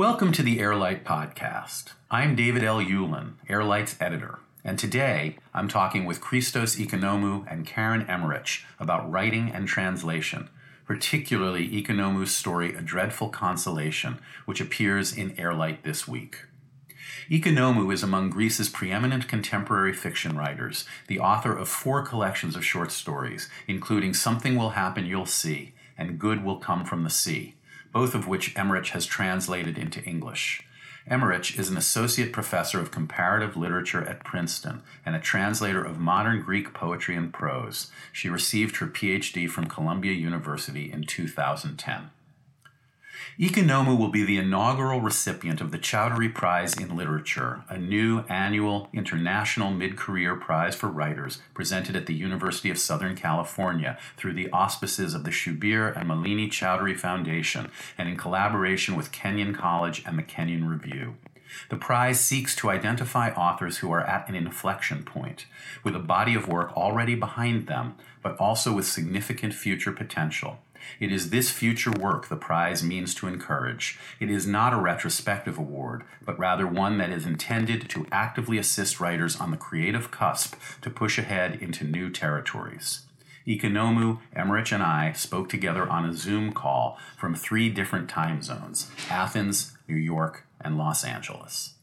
Welcome to the Airlight Podcast. I'm David L. Ulin, Airlight's editor, and today I'm talking with Christos Ikonomou and Karen Emmerich about writing and translation, particularly Ikonomou's story A Dreadful Consolation, which appears in Airlight this week. Ikonomou is among Greece's preeminent contemporary fiction writers, the author of four collections of short stories, including Something Will Happen You'll See and Good Will Come from the Sea, both of which Emmerich has translated into English. Emmerich is an associate professor of comparative literature at Princeton and a translator of modern Greek poetry and prose. She received her PhD from Columbia University in 2010. Ikonomou will be the inaugural recipient of the Chowdhury Prize in Literature, a new annual international mid career prize for writers presented at the University of Southern California through the auspices of the Subir and Malini Chowdhury Foundation and in collaboration with Kenyon College and the Kenyon Review. The prize seeks to identify authors who are at an inflection point, with a body of work already behind them, but also with significant future potential. It is this future work the prize means to encourage. It is not a retrospective award, but rather one that is intended to actively assist writers on the creative cusp to push ahead into new territories. Ikonomou, Emmerich, and I spoke together on a Zoom call from three different time zones Athens, New York, and Los Angeles.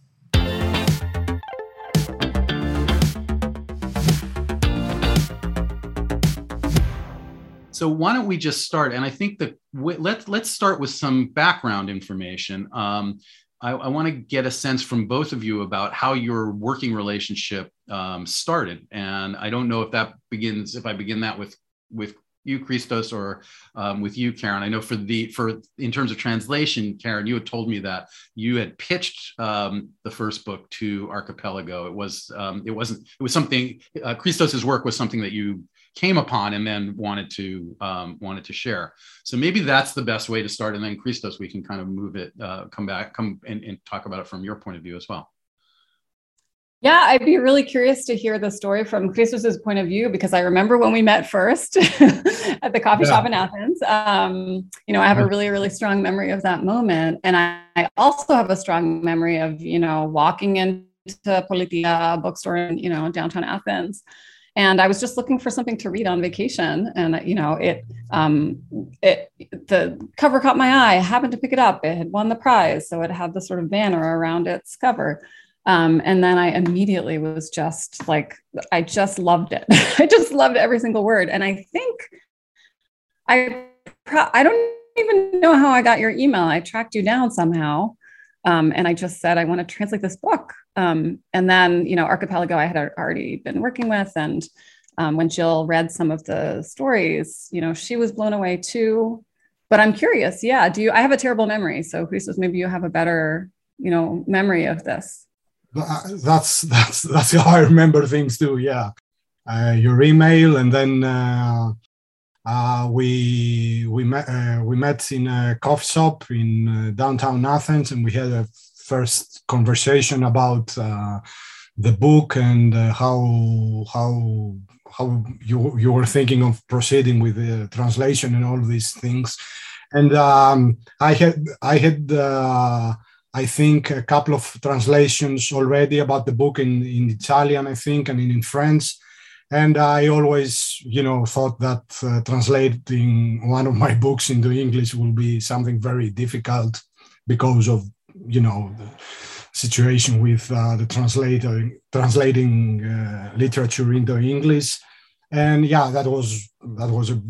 So why don't we just start? And I think that w- let's let's start with some background information. Um, I, I want to get a sense from both of you about how your working relationship um, started, and I don't know if that begins if I begin that with with you, Christos, or um, with you, Karen. I know for the for in terms of translation, Karen, you had told me that you had pitched um, the first book to Archipelago. It was um, it wasn't it was something uh, Christos's work was something that you came upon and then wanted to um, wanted to share. So maybe that's the best way to start. And then Christos, we can kind of move it, uh, come back, come and, and talk about it from your point of view as well. Yeah, I'd be really curious to hear the story from Christos's point of view because I remember when we met first at the coffee yeah. shop in Athens. Um, you know, I have a really, really strong memory of that moment, and I, I also have a strong memory of you know walking into Politeia bookstore in you know downtown Athens and I was just looking for something to read on vacation, and you know, it um, it the cover caught my eye. I happened to pick it up. It had won the prize, so it had the sort of banner around its cover. Um, and then I immediately was just like, I just loved it. I just loved every single word. And I think I pro- I don't even know how I got your email. I tracked you down somehow. Um, and I just said, I want to translate this book. Um, and then, you know, Archipelago, I had already been working with. And um, when Jill read some of the stories, you know, she was blown away too. But I'm curious, yeah. Do you? I have a terrible memory, so Christos, maybe you have a better, you know, memory of this. That's that's that's how I remember things too. Yeah, uh, your email, and then uh, uh, we we met uh, we met in a coffee shop in uh, downtown Athens, and we had a first conversation about uh, the book and uh, how how how you you were thinking of proceeding with the translation and all these things. And um, I had I had uh, I think a couple of translations already about the book in in Italian, I think, and in, in French and i always you know thought that uh, translating one of my books into english will be something very difficult because of you know the situation with uh, the translator translating uh, literature into english. And yeah that was that was a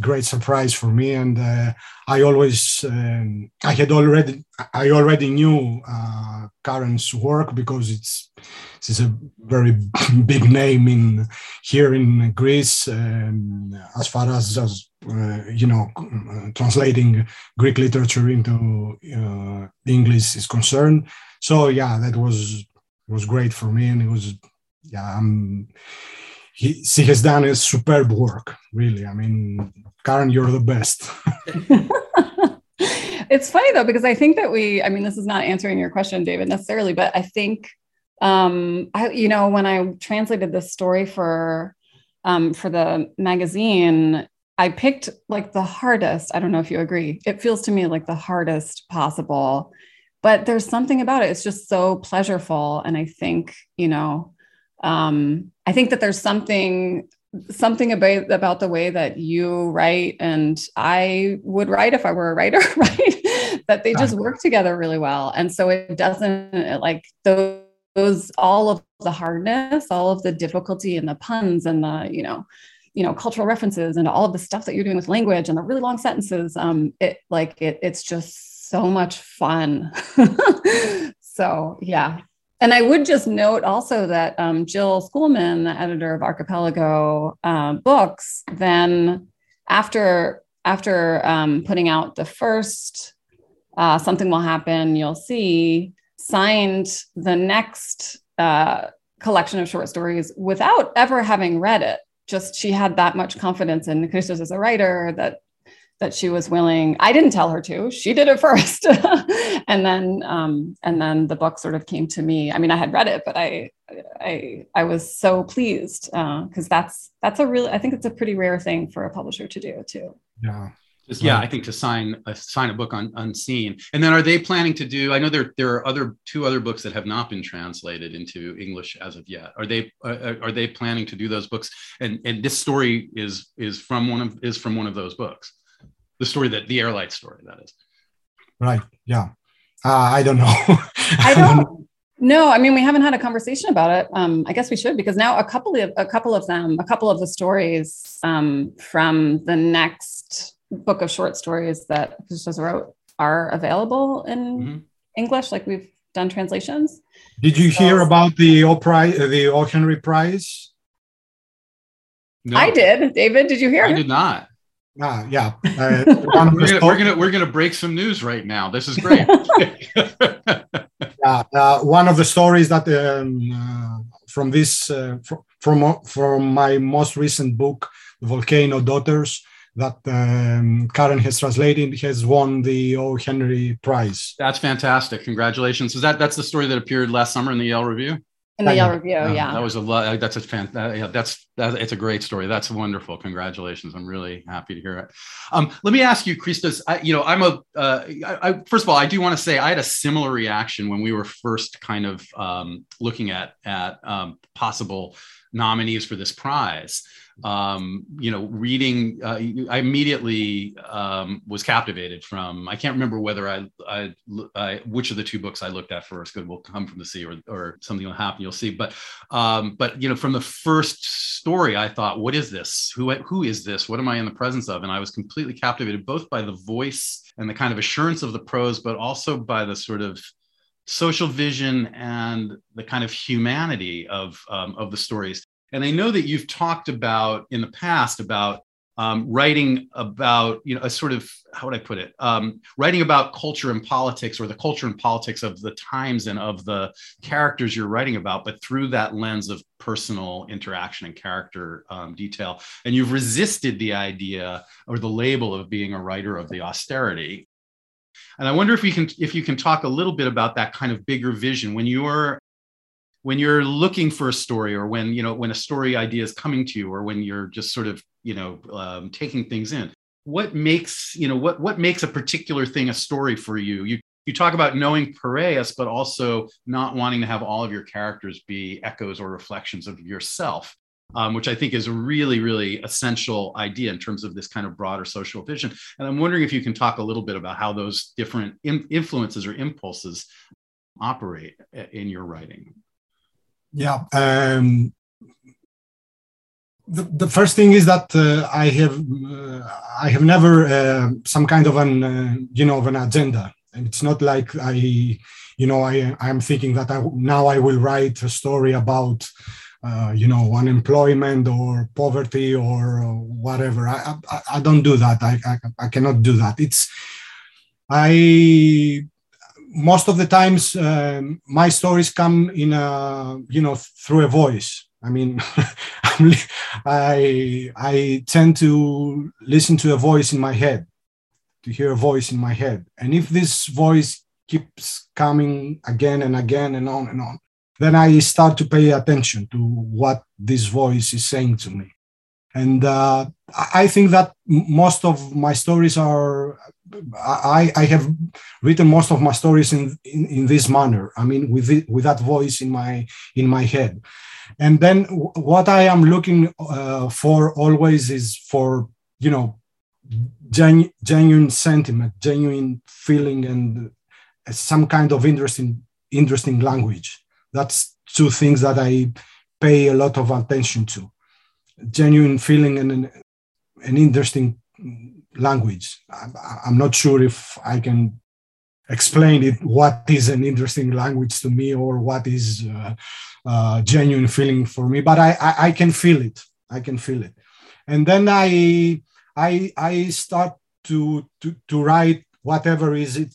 great surprise for me. And uh, i always um, i had already i already knew uh, karen's work because it's it's a very big name in here in greece um, as far as, as uh, you know translating greek literature into uh, english is concerned. So yeah that was was great for me. And it was yeah um, he, she has done a superb work really i mean Karen, you're the best. it's funny though, because I think that we, I mean, this is not answering your question, David, necessarily, but I think, um, I, you know, when I translated this story for, um, for the magazine, I picked like the hardest. I don't know if you agree. It feels to me like the hardest possible, but there's something about it. It's just so pleasureful. And I think, you know, um, I think that there's something something about about the way that you write and I would write if I were a writer, right? that they just work together really well. And so it doesn't like those, those all of the hardness, all of the difficulty and the puns and the, you know, you know cultural references and all of the stuff that you're doing with language and the really long sentences um it like it it's just so much fun so yeah and I would just note also that um, Jill Schoolman, the editor of Archipelago uh, Books, then after after um, putting out the first uh, "Something Will Happen," you'll see signed the next uh, collection of short stories without ever having read it. Just she had that much confidence in Christos as a writer that that she was willing. I didn't tell her to; she did it first, and then um, and then the book sort of came to me. I mean, I had read it, but I I I was so pleased because uh, that's that's a really I think it's a pretty rare thing for a publisher to do too. Yeah, just, yeah, I think to sign a sign a book on unseen. And then are they planning to do? I know there there are other two other books that have not been translated into English as of yet. Are they uh, uh, are they planning to do those books? And and this story is is from one of is from one of those books. The story that the Airlight story that is. Right. Yeah. Uh, I don't know. I don't. No, I mean we haven't had a conversation about it. Um, I guess we should because now a couple of a couple of them, a couple of the stories um, from the next book of short stories that Christos wrote are available in mm-hmm. English. Like we've done translations. Did you so, hear about the O Prize, the O. Henry Prize? No. I did. David, did you hear? I did not. Ah, yeah. Uh, we're, gonna, we're, gonna, we're gonna break some news right now. This is great. yeah, uh, one of the stories that um, uh, from this uh, from from my most recent book, Volcano Daughters, that um, Karen has translated has won the O. Henry Prize. That's fantastic! Congratulations! Is that that's the story that appeared last summer in the Yale Review? In the Yale Review, yeah. yeah. That was a lot. That's a fan. Uh, yeah, that's that, it's a great story. That's wonderful. Congratulations! I'm really happy to hear it. Um, let me ask you, Christos. I, you know, I'm a. Uh, I, I, first of all, I do want to say I had a similar reaction when we were first kind of um, looking at at um, possible nominees for this prize um, you know, reading, uh, I immediately um, was captivated from. I can't remember whether I, I, I, which of the two books I looked at first. Good will come from the sea, or, or something will happen. You'll see. But, um, but you know, from the first story, I thought, what is this? Who, who is this? What am I in the presence of? And I was completely captivated, both by the voice and the kind of assurance of the prose, but also by the sort of social vision and the kind of humanity of um, of the stories. And I know that you've talked about in the past about um, writing about, you know, a sort of, how would I put it? Um, writing about culture and politics or the culture and politics of the times and of the characters you're writing about, but through that lens of personal interaction and character um, detail. And you've resisted the idea or the label of being a writer of the austerity. And I wonder if you can if you can talk a little bit about that kind of bigger vision when you're when you're looking for a story or when you know when a story idea is coming to you or when you're just sort of you know um, taking things in. What makes you know what what makes a particular thing a story for you? You you talk about knowing Piraeus, but also not wanting to have all of your characters be echoes or reflections of yourself, um, which I think is a really, really essential idea in terms of this kind of broader social vision. And I'm wondering if you can talk a little bit about how those different in- influences or impulses operate in your writing. Yeah. Um, the, the first thing is that uh, I have uh, I have never uh, some kind of an uh, you know of an agenda. And it's not like I you know I I'm thinking that I now I will write a story about uh, you know unemployment or poverty or whatever. I, I, I don't do that. I, I I cannot do that. It's I most of the times um, my stories come in a you know through a voice i mean i i tend to listen to a voice in my head to hear a voice in my head and if this voice keeps coming again and again and on and on then i start to pay attention to what this voice is saying to me and uh, I think that most of my stories are. I, I have written most of my stories in, in, in this manner. I mean, with it, with that voice in my in my head, and then what I am looking uh, for always is for you know genu- genuine sentiment, genuine feeling, and some kind of interesting interesting language. That's two things that I pay a lot of attention to genuine feeling and an, an interesting language. I'm, I'm, not sure if I can explain it what is an interesting language to me or what is uh, uh, genuine feeling for me, but I, I, I can feel it. I can feel it, and then I I I start to to to write whatever is it.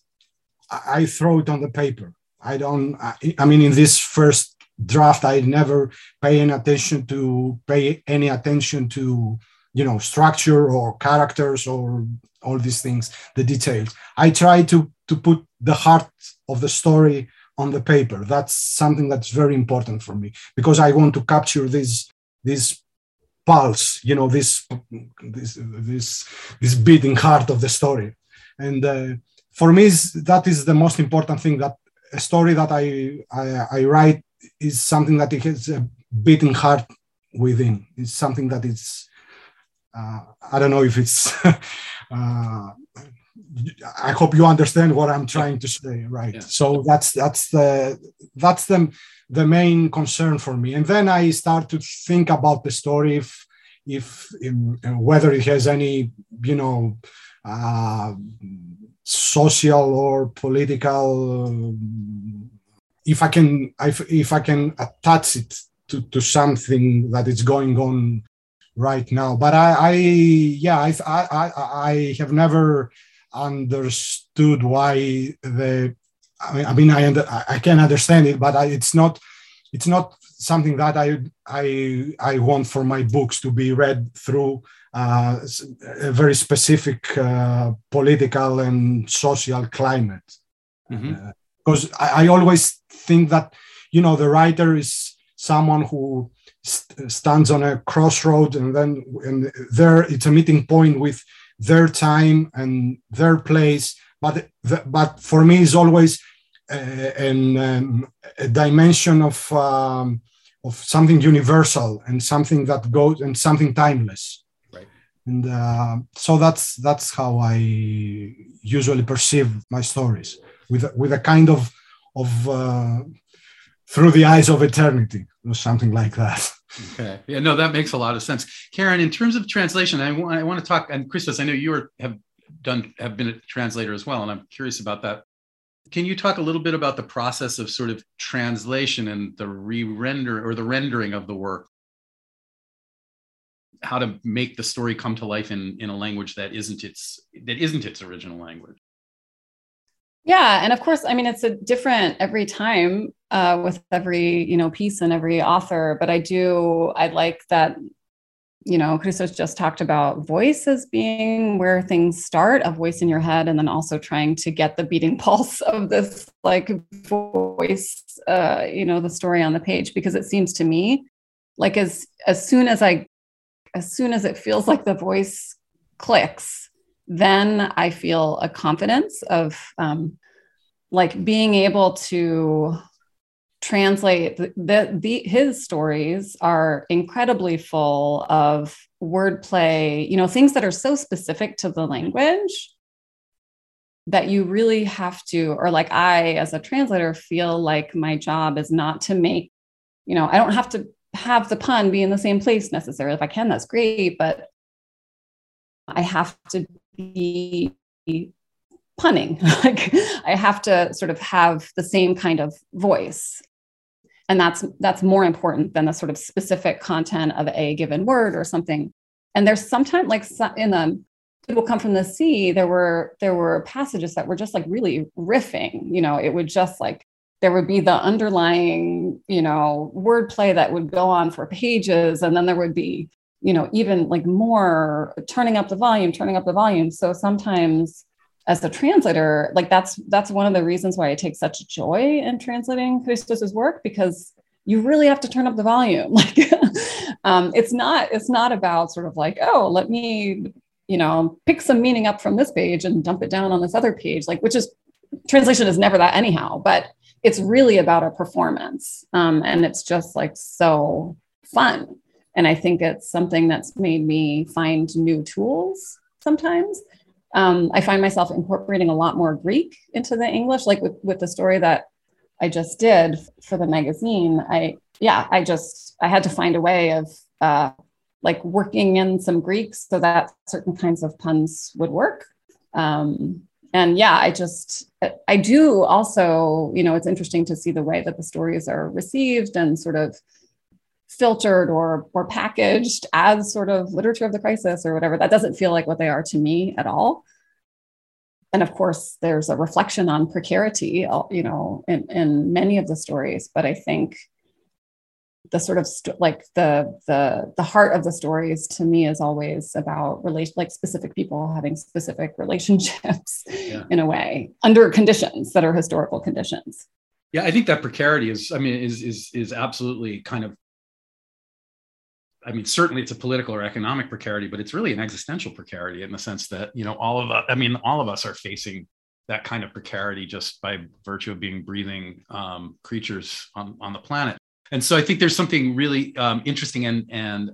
I throw it on the paper. I don't. I, I mean, in this first draft i never pay any attention to pay any attention to you know structure or characters or all these things the details i try to to put the heart of the story on the paper that's something that's very important for me because i want to capture this this pulse you know this this this this beating heart of the story and uh, for me that is the most important thing that a story that I, I, I write is something that it has a beating heart within. It's something that is uh, I don't know if it's, uh, I hope you understand what I'm trying to say, right? Yeah. So that's that's the that's the the main concern for me. And then I start to think about the story, if if in, whether it has any, you know, uh, social or political um, if I can if, if I can attach it to, to something that is going on right now. But I, I yeah, I, I I have never understood why the I mean I mean I, under, I can understand it, but I, it's not it's not something that I I I want for my books to be read through uh, a very specific uh, political and social climate. Mm-hmm. Uh, because I, I, always think that you know the writer is someone who st- stands on a crossroad and then and there it's a meeting point with their time and their place but the, but for me it's always uh, an, um, a dimension of um, of something universal and something that goes and something timeless and uh, so that's that's how i usually perceive my stories with with a kind of of uh, through the eyes of eternity or something like that. Okay. Yeah. No, that makes a lot of sense. Karen, in terms of translation, I want I want to talk. And Christos, I know you are, have done have been a translator as well, and I'm curious about that. Can you talk a little bit about the process of sort of translation and the re-render or the rendering of the work? How to make the story come to life in, in a language that isn't its that isn't its original language? Yeah, and of course, I mean it's a different every time uh, with every you know piece and every author. But I do I like that you know Christos just talked about voice as being where things start, a voice in your head, and then also trying to get the beating pulse of this like voice, uh, you know, the story on the page. Because it seems to me like as as soon as I as soon as it feels like the voice clicks then I feel a confidence of um, like being able to translate the, the, the, his stories are incredibly full of wordplay you know things that are so specific to the language that you really have to or like i as a translator feel like my job is not to make you know i don't have to have the pun be in the same place necessarily if i can that's great but i have to be punning. like I have to sort of have the same kind of voice. And that's that's more important than the sort of specific content of a given word or something. And there's sometimes like in um, the people come from the sea, there were there were passages that were just like really riffing. You know, it would just like there would be the underlying, you know, wordplay that would go on for pages, and then there would be you know even like more turning up the volume turning up the volume. So sometimes as a translator like that's that's one of the reasons why i take such joy in translating christos's work because you really have to turn up the volume. Like Um, it's not it's not about sort of like oh let me you know pick some meaning up from this page and dump it down on this other page like which is translation is never that anyhow but it's really about a performance um, and it's just like so fun. And i think it's something that's made me find new tools sometimes. Um, i find myself incorporating a lot more greek into the english like with, with the story that i just did for the magazine. I yeah i just i had to find a way of uh, like working in some greek so that certain kinds of puns would work. Um, and yeah i just i do also you know it's interesting to see the way that the stories are received and sort of filtered or or packaged as sort of literature of the crisis or whatever. That doesn't feel like what they are to me at all. And of course there's a reflection on precarity you know in, in many of the stories but i think the sort of st- like the the the heart of the stories to me is always about relation like specific people having specific relationships yeah. in a way under conditions that are historical conditions yeah i think that precarity is i mean is is is absolutely kind of I mean, certainly it's a political or economic precarity, but it's really an existential precarity in the sense that, you know, all of us, I mean, all of us are facing that kind of precarity just by virtue of being breathing um, creatures on, on the planet and so I think there's something really um, interesting and and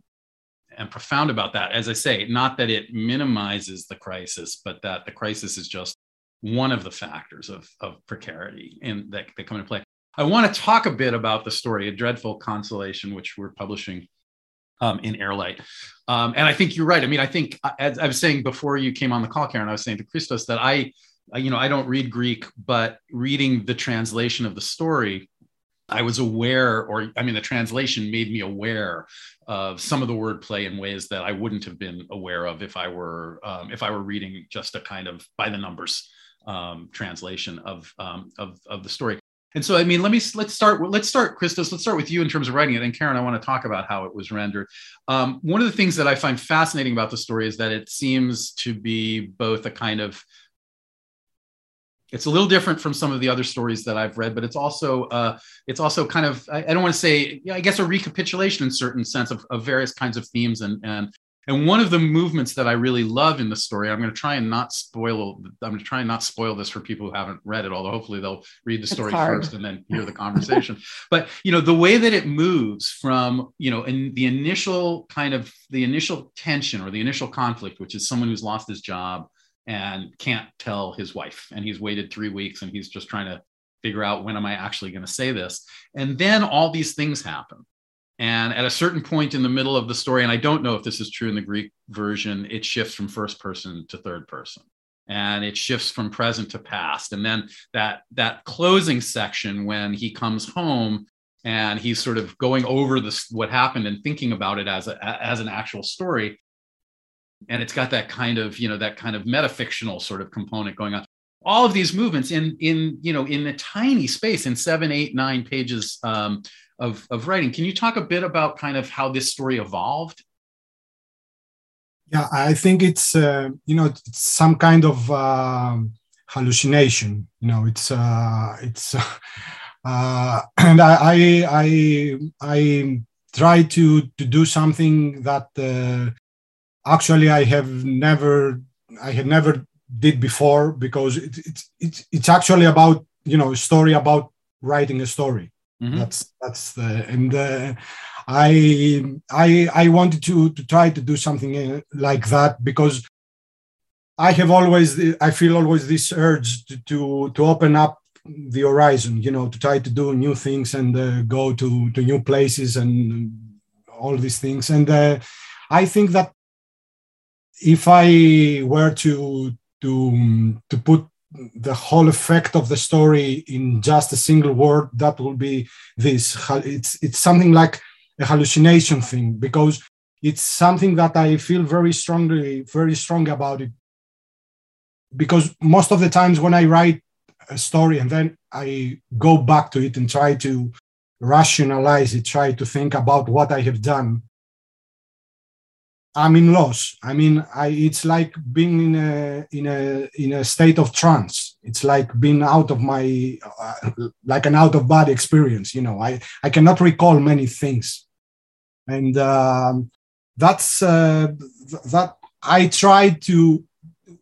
and profound about that. As I say, not that it minimizes the crisis, but that the crisis is just one of the factors of, of precarity and that, that come into play. I want to talk a bit about the story, A Dreadful Consolation, which we're publishing um, in Airlight. Um, and I think you're right. I mean, I think, as I was saying before you came on the call, Karen, I was saying to Christos that I, you know, I don't read Greek, but reading the translation of the story I was aware, or I mean, the translation made me aware of some of the wordplay in ways that I wouldn't have been aware of if I were um, if I were reading just a kind of by the numbers um, translation of, um, of of the story. And so, I mean, let me let's start. Let's start, Christos. Let's start with you in terms of writing it. And Karen, I want to talk about how it was rendered. Um, one of the things that I find fascinating about the story is that it seems to be both a kind of it's a little different from some of the other stories that I've read, but it's also uh, it's also kind of I, I don't want to say I guess a recapitulation in certain sense of, of various kinds of themes and and and one of the movements that I really love in the story, I'm going to try and not spoil. I'm going to try and not spoil this for people who haven't read it. Although hopefully they'll read the story first and then hear the conversation. but you know, the way that it moves from you know, in the initial kind of the initial tension or the initial conflict, which is someone who's lost his job, and can't tell his wife. And he's waited three weeks and he's just trying to figure out when am I actually going to say this. And then all these things happen. And at a certain point in the middle of the story, and I don't know if this is true in the Greek version, it shifts from first person to third person. And it shifts from present to past. And then that that closing section when he comes home and he's sort of going over this what happened and thinking about it as a, as an actual story and it's got that kind of you know that kind of metafictional sort of component going on. All of these movements in in you know in a tiny space in seven eight nine pages um, of of writing. Can you talk a bit about kind of how this story evolved? Yeah i think it's uh, you know it's some kind of uh, hallucination you know it's uh it's uh and i i i, I try to to do something that uh, actually i have never i had never did before because it, it, it, it's actually about you know a story about writing a story mm-hmm. that's that's the and uh, i i i wanted to to try to do something uh, like that because i have always i feel always this urge to to, to open up the horizon you know to try to do new things and uh, go to to new places and all these things and uh, i think that if I were to to to put the whole effect of the story in just a single word, that would be this. It's it's something like a hallucination thing because it's something that I feel very strongly, very strong about it. Because most of the times when I write a story and then I go back to it and try to rationalize it, try to think about what I have done, I'm in loss. I mean, I, it's like being in a in a in a state of trance. It's like being out of my uh, like an out of body experience. You know, I I cannot recall many things, and um, that's uh, that I try to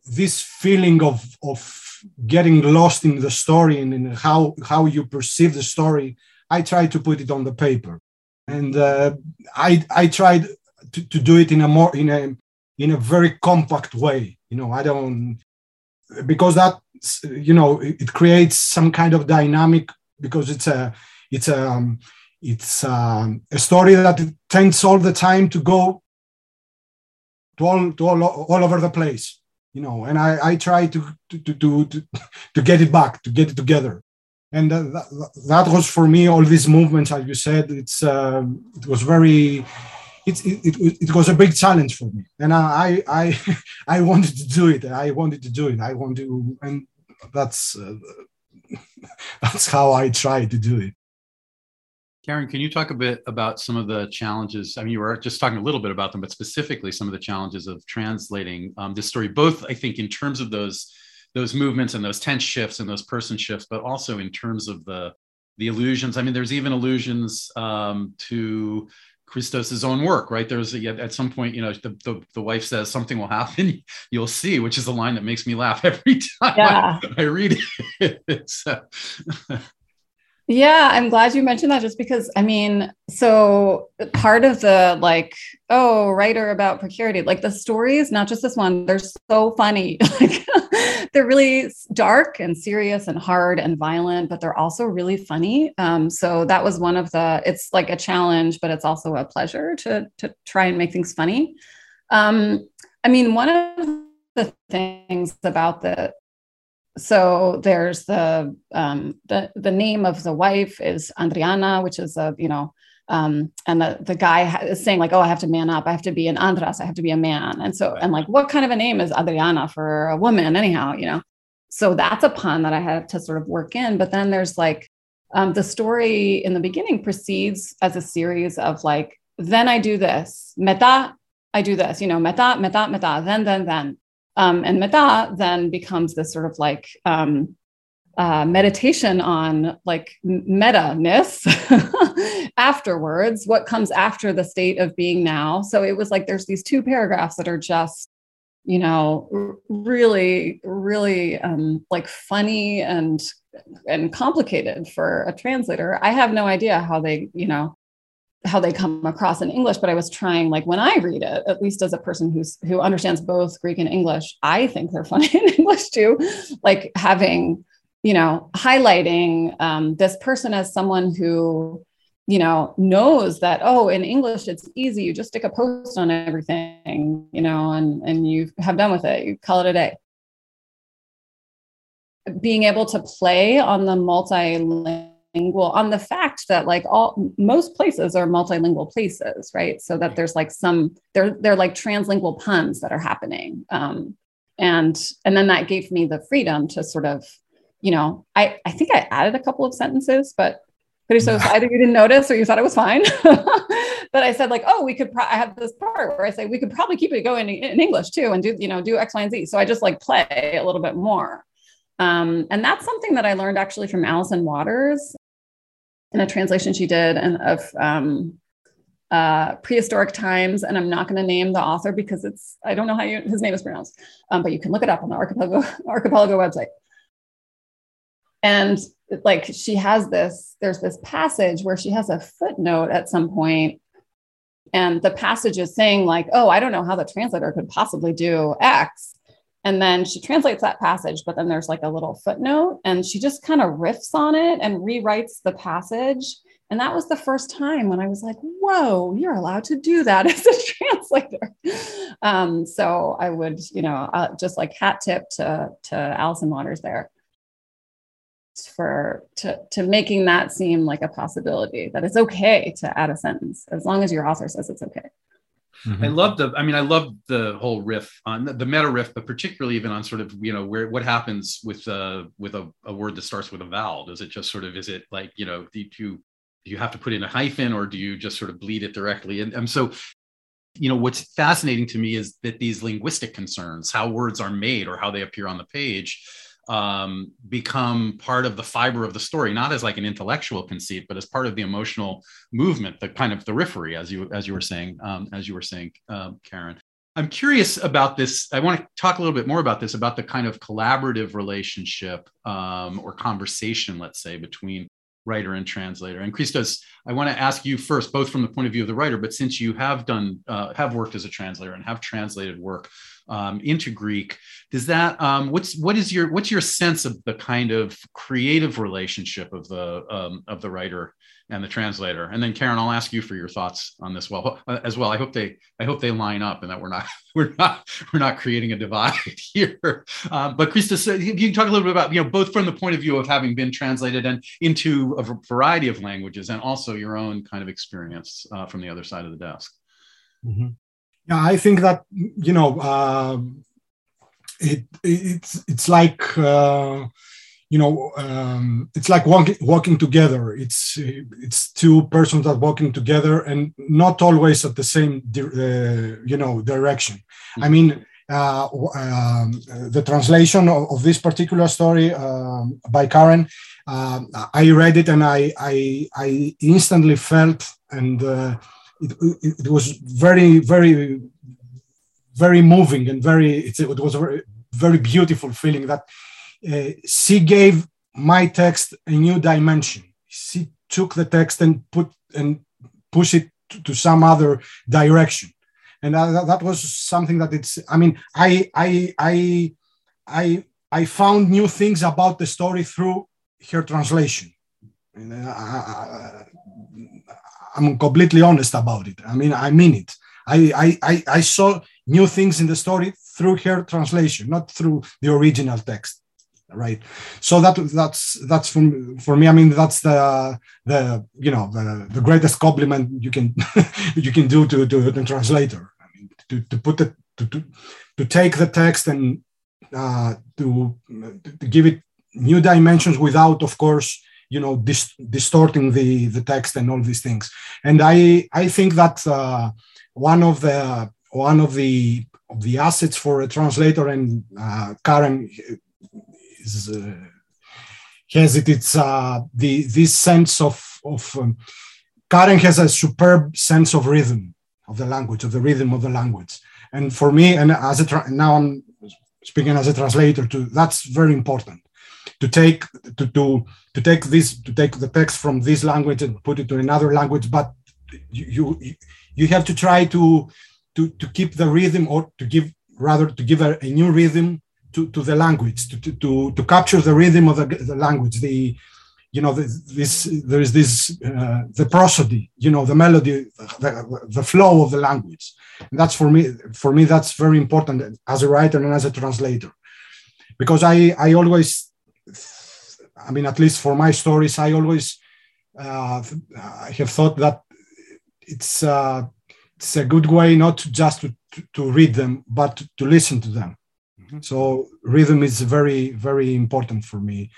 this feeling of of getting lost in the story and in how how you perceive the story. I try to put it on the paper, and uh, I I tried to, to do it in a more in a in a very compact way. You know, I don't because that you know it, it creates some kind of dynamic because it's a it's a um, it's um, a story that tends all the time to go to all to all, all over the place you know and i i try to to to to, to get it back to get it together and that, that was for me all these movements as you said it's uh, it was very it, it, it was a big challenge for me and i i i wanted to do it i wanted to do it i want to and that's uh, that's how i try to do it Karen, can you talk a bit about some of the challenges? I mean, you were just talking a little bit about them, but specifically some of the challenges of translating um, this story, both I think in terms of those those movements and those tense shifts and those person shifts, but also in terms of the the illusions. I mean, there's even allusions um, to Christos's own work, right? There's a, at some point, you know, the, the, the, wife says something will happen, you'll see, which is a line that makes me laugh every time yeah. I, I, read it. so, yeah, I'm glad you mentioned that just because I mean, so part of the like, oh, writer about precarity, like the stories, not just this one, they're so funny. like they're really dark and serious and hard and violent, but they're also really funny. Um, so that was one of the, it's like a challenge, but it's also a pleasure to to try and make things funny. Um, I mean, one of the things about the so there's the um, the the name of the wife is Andriana, which is a you know, um, and the the guy is saying like, oh, I have to man up, I have to be an Andras, I have to be a man, and so and like, what kind of a name is Adriana for a woman, anyhow, you know? So that's a pun that I had to sort of work in. But then there's like um, the story in the beginning proceeds as a series of like, then I do this, meta, I do this, you know, meta, meta, meta, then, then, then. Um, and meta then becomes this sort of like um, uh, meditation on like meta-ness afterwards, what comes after the state of being now. So it was like there's these two paragraphs that are just, you know, really, really um, like funny and and complicated for a translator. I have no idea how they, you know, how they come across in English, but I was trying like when I read it, at least as a person who's who understands both Greek and English, I think they're funny in English too. Like having, you know, highlighting um, this person as someone who, you know, knows that oh, in English it's easy. You just stick a post on everything, you know, and and you have done with it. You call it a day. Being able to play on the multilingual on the fact that like all most places are multilingual places right so that there's like some they're they're like translingual puns that are happening um, and and then that gave me the freedom to sort of you know i i think i added a couple of sentences but but so either you didn't notice or you thought it was fine but i said like oh we could pro- i have this part where i say we could probably keep it going in, in english too and do you know do x y and z so i just like play a little bit more um, and that's something that I learned actually from Alyson Waters in a translation she did and of um, uh, prehistoric times. And I'm not going to name the author because it's, I don't know how you, his name is pronounced, um, but you can look it up on the Archipelago, Archipelago website. And like she has this, there's this passage where she has a footnote at some point and the passage is saying like oh i don't know how the translator could possibly do x and then she translates that passage, but then there's like a little footnote and she just kind of riffs on it and rewrites the passage. And that was the first time when I was like, whoa, you're allowed to do that as a translator. Um, so I would, you know, uh, just like hat tip to, to Alyson Waters there for to, to making that seem like a possibility that it's okay to add a sentence as long as your author says it's okay. Mm-hmm. I love the, I mean, I love the whole riff on the, the, meta riff, but particularly even on sort of, you know, where what happens with uh with a, a word that starts with a vowel. Does it just sort of is it like, you know, do you do you have to put in a hyphen or do you just sort of bleed it directly? And, and so, you know, what's fascinating to me is that these linguistic concerns, how words are made or how they appear on the page, um, become part of the fiber of the story, not as like an intellectual conceit, but as part of the emotional movement, the kind of the periphery, as you as you were saying, um, as you were saying, um, Karen. I'm curious about this. I want to talk a little bit more about this, about the kind of collaborative relationship um, or conversation, let's say, between writer and translator. And Christos, I want to ask you first, both from the point of view of the writer, but since you have done, uh, have worked as a translator and have translated work um, into Greek, does that, um, what's, what is your, what's your sense of the kind of creative relationship of the, um, of the writer and the translator. And then Karen, I'll ask you for your thoughts on this well uh, as well. I hope they I hope they line up and that we're not we're not we're not creating a divide here. Um, but Christos, if you can talk a little bit about you know both from the point of view of having been translated and into a variety of languages and also your own kind of experience uh, from the other side of the desk. Mm-hmm. Yeah, I think that you know uh, it it's it's like. You know um, it's like walking, walking together it's it's two persons that walking together and not always at the same uh, you know direction mm-hmm. i mean uh, um, the translation of, of, this particular story um, by Karen, uh, I read it and I, I, I instantly felt, and uh, it, it, was very, very, very moving and very, it, it was a very, very beautiful feeling that uh, she gave my text a new dimension. She took the text and put and push it to, to some other direction, and uh, that was something that it's. I mean, I I I I I found new things about the story through her translation. And, uh, I, am completely honest about it. I mean, I mean it. I, I, I saw new things in the story through her translation, not through the original text right? So that that's that's for, for me i mean that's the the you know the, the greatest compliment you can you can do to to the translator. I mean, to, to put it to, to to take the text and uh, to to give it new dimensions without of course you know dis- distorting the the text and all these things. And i i think that uh, one of the one of the of the assets for a translator and uh, karen is uh, has it it's uh, the this sense of of um, Karen has a superb sense of rhythm of the language of the rhythm of the language. And for me and as a now I'm speaking as a translator too that's very important. To take to, to to take this to take the text from this language and put it to another language but you you, you have to try to to to keep the rhythm or to give rather to give a, a new rhythm to, to the language, to, to, to capture the rhythm of the, the language, the, you know, the, this, there is this, uh, the prosody, you know, the melody, the, the flow of the language. And that's for me, for me, that's very important as a writer and as a translator. Because I, I always, I mean, at least for my stories, I always uh, I have thought that it's, uh, it's a good way not just to, to, to read them, but to listen to them Mm-hmm. So rhythm is very, very important for me.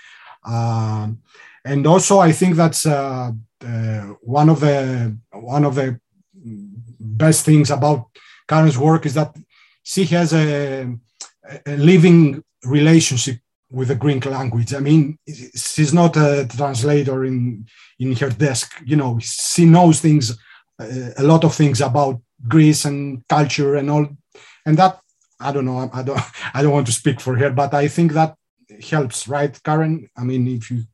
Um, and also, I think that's uh, uh, one of the one of the best things about Karen's work is that she has a, a living relationship with the Greek language. I mean, she's not a translator in in her desk. You know, she knows things, uh, a lot of things about Greece and culture and all, and that I don't know. I don't. I don't want to speak for her, but I think that helps, right, Karen? I mean, if you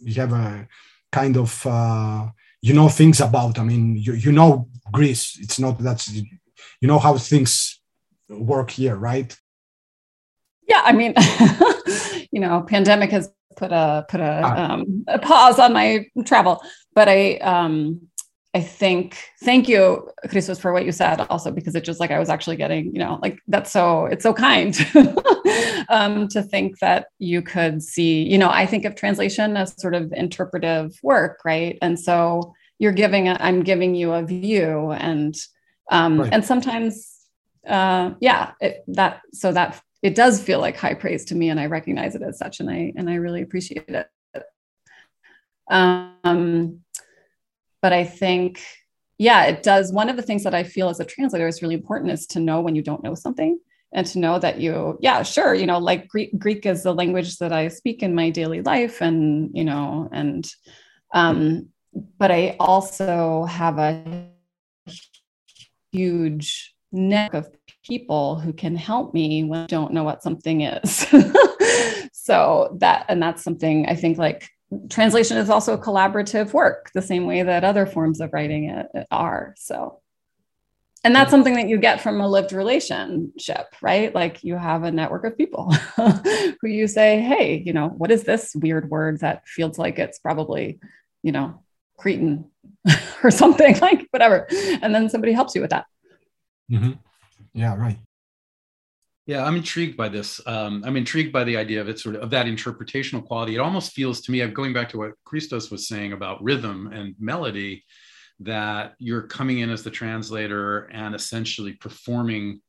you have a kind of uh, you know things about. I mean, you you know Greece. It's not that's you know how things work here, right? Yeah, I mean, you know, pandemic has put a put a, ah. um, a pause on my travel, but I um, I think thank you, Christos, for what you said also, because it's just like I was actually getting, you know, like that's so it's so kind um, to think that you could see, you know, I think of translation as sort of interpretive work, right? And so you're giving, i am giving you a view, and um, right. and sometimes, uh, yeah, it, that so that it does feel like high praise to me, and I recognize it as such, and I and I really appreciate it. Um, but I think, yeah, it does. One of the things that I feel as a translator is really important is to know when you don't know something and to know that you yeah sure you know like greek, greek is the language that i speak in my daily life and you know and um but i also have a huge network of people who can help me when I don't know what something is. so that and that's something I think like translation is also a collaborative work the same way that other forms of writing it, it are. So and that's something that you get from a lived relationship, right? Like you have a network of people who you say, "Hey, you know, what is this weird word that feels like it's probably, you know, Cretan or something like whatever," and then somebody helps you with that. Mm-hmm. Yeah, right. Yeah, I'm intrigued by this. Um, I'm intrigued by the idea of it sort of, of that interpretational quality. It almost feels to me, I'm going back to what Christos was saying about rhythm and melody, that you're coming in as the translator and essentially performing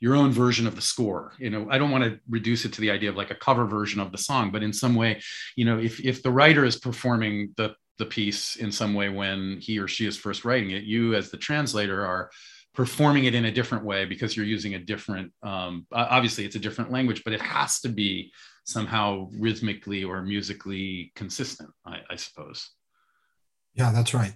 your own version of the score you know i don't want to reduce it to the idea of like a cover version of the song but in some way you know if if the writer is performing the the piece in some way when he or she is first writing it you as the translator are performing it in a different way because you're using a different um, obviously it's a different language but it has to be somehow rhythmically or musically consistent I, I suppose. Yeah that's right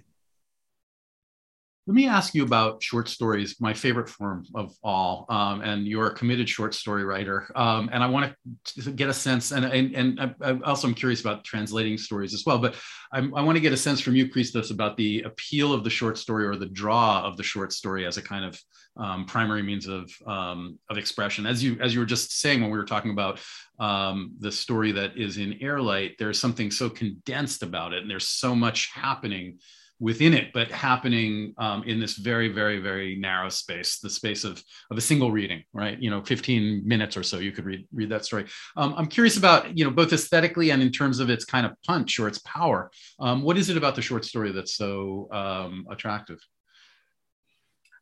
let me ask you about short stories, my favorite form of all. Um, and you're a committed short story writer. Um, and I want to get a sense, and, and, and I, also I'm curious about translating stories as well. But I'm, i want to get a sense from you, Christos, about the appeal of the short story or the draw of the short story as a kind of um, primary means of, um, of expression. As you, as you were just saying when we were talking about um, the story that is in Airlight, there's something so condensed about it, and there's so much happening within it, but happening um, in this very, very, very narrow space, the space of, of a single reading, right? You know, 15 minutes or so, you could read, read that story. Um, I'm curious about, you know, both aesthetically and in terms of its kind of punch or its power. Um, what is it about the short story that's so um, attractive?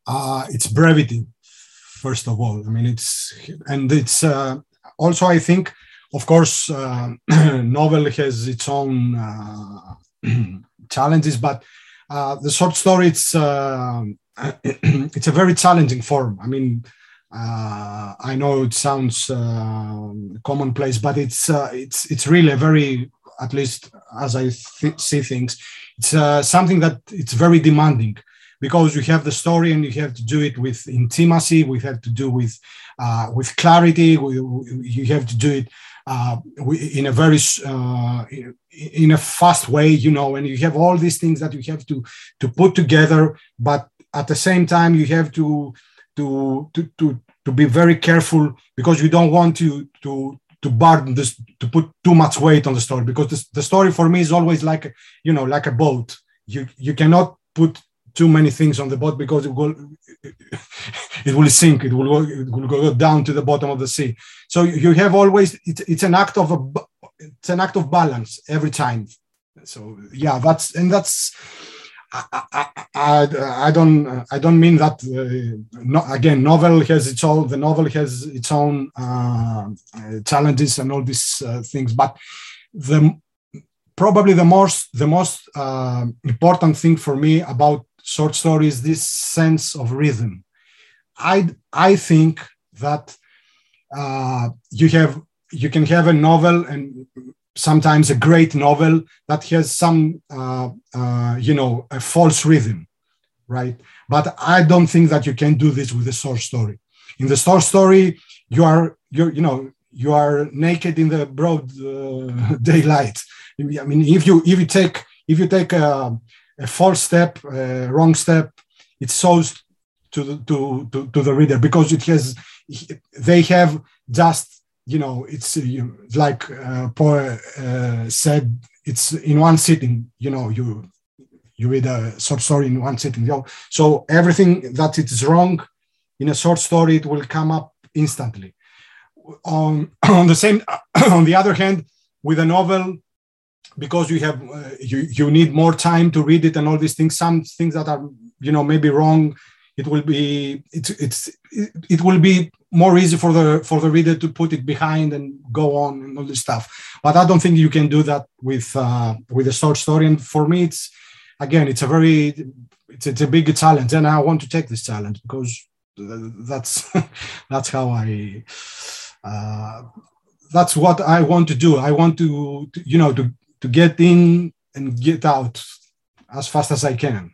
Uh, it's brevity, first of all. I mean, it's, and it's uh, also, I think, of course, uh, novel has its own uh, challenges, but uh, the short story it's uh, it's a very challenging form. I mean, uh, I know it sounds uh, commonplace, but it's uh, it's it's really a very at least as I th- see things, it's something that it's very demanding because you have the story and you have to do it with intimacy. We have to do with with clarity. We, you have to do it uh, in a very uh, in a fast way you know and you have all these things that you have to to put together but at the same time you have to to to to, to be very careful because you don't want to to to burden this to put too much weight on the story because this, the story for me is always like you know like a boat. You you cannot put too many things on the boat because it will it will sink it will go, it will go down to the bottom of the sea. So you have always it's, it's an act of a it's an act of balance every time. So yeah that's and that's I, I, I, don't I don't mean that uh, no, again novel has its own the novel has its own uh, challenges and all these uh, things but the probably the most the most uh, important thing for me about short stories this sense of rhythm. I I think that uh, you have you can have a novel and sometimes a great novel that has some uh, uh, you know a false rhythm, right? But I don't think that you can do this with a short story. In the short story, you are you you know you are naked in the broad uh, daylight. I mean, if you if you take if you take a a false step, a wrong step, it shows to the, to, to, to the reader because it has they have just you know it's you, like uh, Poe uh, said it's in one sitting you know you you read a short story in one sitting you know? so everything that it is wrong in a short story it will come up instantly on on the same on the other hand with a novel because you have uh, you you need more time to read it and all these things. Some things that are you know maybe wrong it will be it's it's it, will be more easy for the for the reader to put it behind and go on and all this stuff. But i don't think you can do that with uh, with a short story. And for me it's again it's a very it's, it's a big challenge. And i want to take this challenge because that's that's how I uh, that's what I want to do. I want to, to you know to to get in and get out as fast as I can.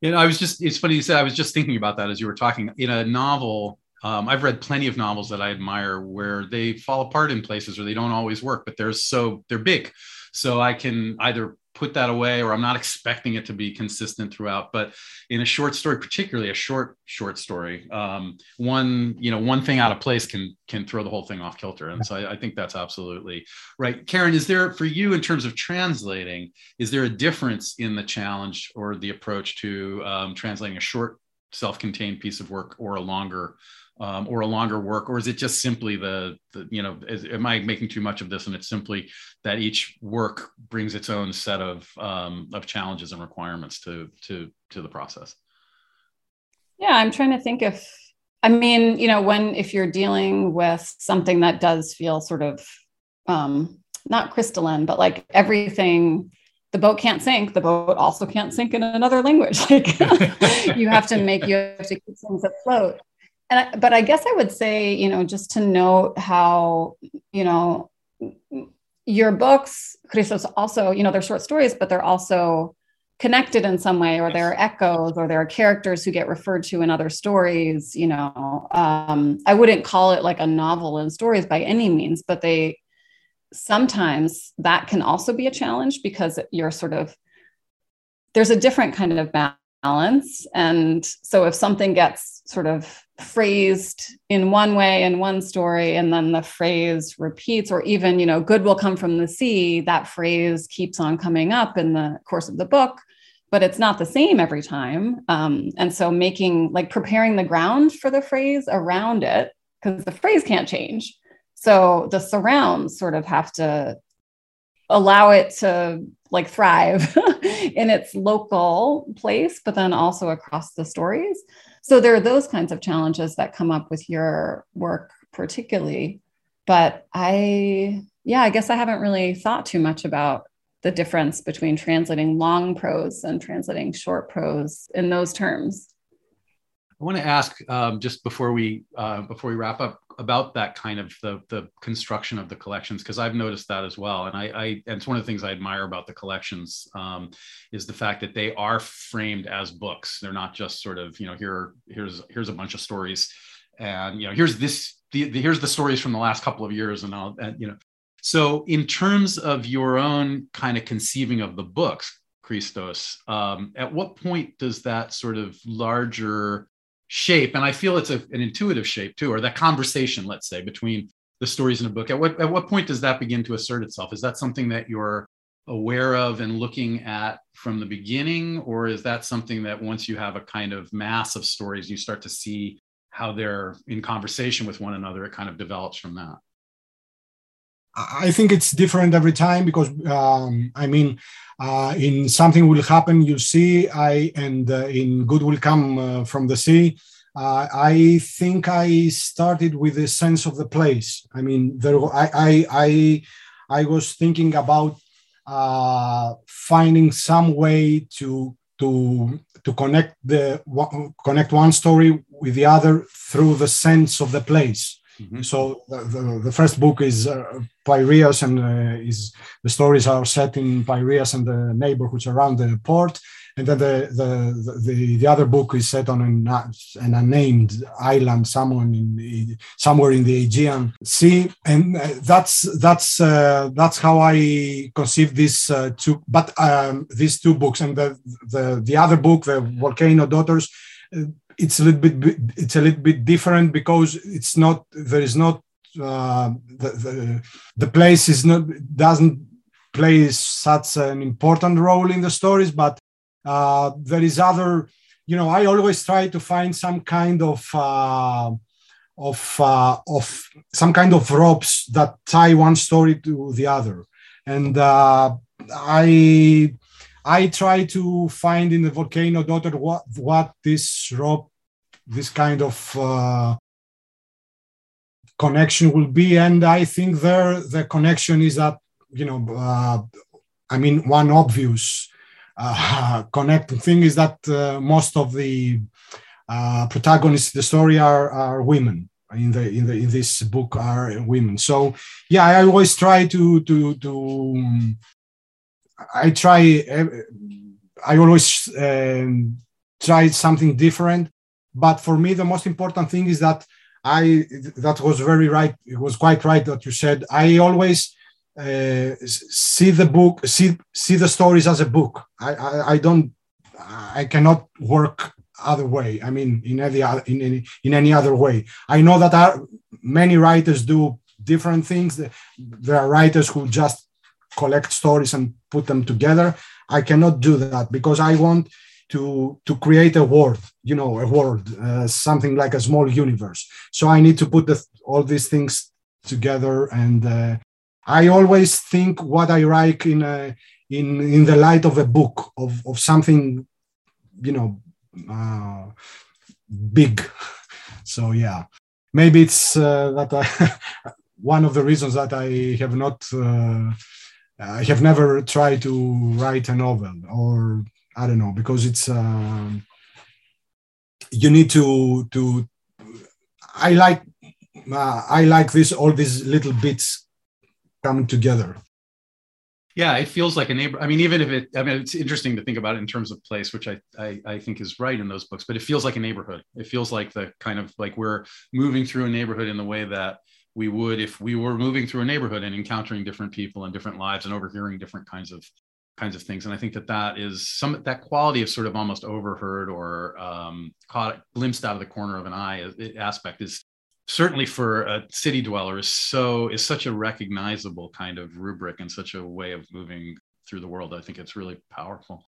You know, I was just, it's funny you said, I was just thinking about that as you were talking. In a novel, um, I've read plenty of novels that I admire where they fall apart in places or they don't always work, but they're so, they're big. So I can either put that away or i'm not expecting it to be consistent throughout but in a short story particularly a short short story um, one you know one thing out of place can can throw the whole thing off kilter. And so I, I, think that's absolutely right. Karen is there for you in terms of translating is there a difference in the challenge or the approach to um, translating a short self-contained piece of work or a longer um, or a longer work, or is it just simply the, the you know, is, am I making too much of this? And it's simply that each work brings its own set of um, of challenges and requirements to to to the process. Yeah, I'm trying to think if, I mean, you know, when if you're dealing with something that does feel sort of um, not crystalline, but like everything the boat can't sink the boat also can't sink in another language like you have to make you have to keep things afloat and I, but I guess I would say, you know, just to note how, you know, your books, Christos, also, you know, they're short stories, but they're also connected in some way, or there are echoes, or there are characters who get referred to in other stories. You know, um, I wouldn't call it like a novel in stories by any means, but they sometimes that can also be a challenge because you're sort of there's a different kind of balance, and so if something gets sort of phrased in one way in one story and then the phrase repeats or even you know good will come from the sea that phrase keeps on coming up in the course of the book but it's not the same every time. Um, and so making like preparing the ground for the phrase around it because the phrase can't change. So the surrounds sort of have to allow it to like thrive in its local place but then also across the stories. So there are those kinds of challenges that come up with your work particularly but i yeah i guess i haven't really thought too much about the difference between translating long prose and translating short prose in those terms i want to ask um, just before we uh, before we wrap up about that kind of the the construction of the collections because I've noticed that as well, and I, I and it's one of the things I admire about the collections um, is the fact that they are framed as books. They're not just sort of you know here here's here's a bunch of stories, and you know here's this the, the here's the stories from the last couple of years, and I'll and, you know. So in terms of your own kind of conceiving of the books, Christos, um, at what point does that sort of larger shape and i feel it's a, an intuitive shape too or that conversation let's say between the stories in a book. At what at what point does that begin to assert itself? Is that something that you're aware of and looking at from the beginning or is that something that once you have a kind of mass of stories you start to see how they're in conversation with one another it kind of develops from that i think it's different every time because um, i mean uh, in something will happen you see i and uh, in good will come uh, from the sea uh, i think i started with the sense of the place. I mean there i i i, I was thinking about uh, finding some way to to to connect the connect one story with the other through the sense of the place Mm-hmm. So the, the, the, first book is uh, Piraeus, and uh, is the stories are set in Piraeus and the neighborhoods around the port. And then the the, the, the other book is set on an, an unnamed island somewhere in the, somewhere in the Aegean Sea, and uh, that's that's uh, that's how I conceived these uh, two. But um, these two books and the the the other book, the Volcano Daughters uh, it's a little bit it's a little bit different because it's not there is not uh, the, the, the place is not doesn't play such an important role in the stories but uh, there is other you know i always try to find some kind of uh, of uh, of some kind of ropes that tie one story to the other. And uh, i I try to find in the volcano daughter what what this rope, this kind of uh, connection will be, and I think there the connection is that you know, uh, I mean, one obvious uh, connecting thing is that uh, most of the uh, protagonists the story are, are women. In the in the in this book are women. So yeah i always try to to to um, i try i always um, try something different but for me the most important thing is that i that was very right it was quite right that you said i always uh, see the book see see the stories as a book I, I i don't i cannot work other way. I mean, in any other, in any in any other way. I know that are, many writers do different things. There are writers who just collect stories and put them together. I cannot do that because I want to to create a world, you know, a world, uh, something like a small universe. So I need to put the, all these things together, and uh, I always think what I write in a, in in the light of a book of of something, you know, uh, big. So yeah, maybe it's uh, that I, one of the reasons that I have not, uh, I have never tried to write a novel, or I don't know, because it's um, you need to to. I like uh, I like this all these little bits coming together yeah it feels like a neighbor i mean even if it i mean it's interesting to think about it in terms of place which I, I, I think is right in those books but it feels like a neighborhood it feels like the kind of like we're moving through a neighborhood in the way that we would if we were moving through a neighborhood and encountering different people and different lives and overhearing different kinds of kinds of things. And i think that that is some that quality of sort of almost overheard or um, caught glimpsed out of the corner of an eye aspect is certainly for a city dweller is so is such a recognizable kind of rubric and such a way of moving through the world. I think it's really powerful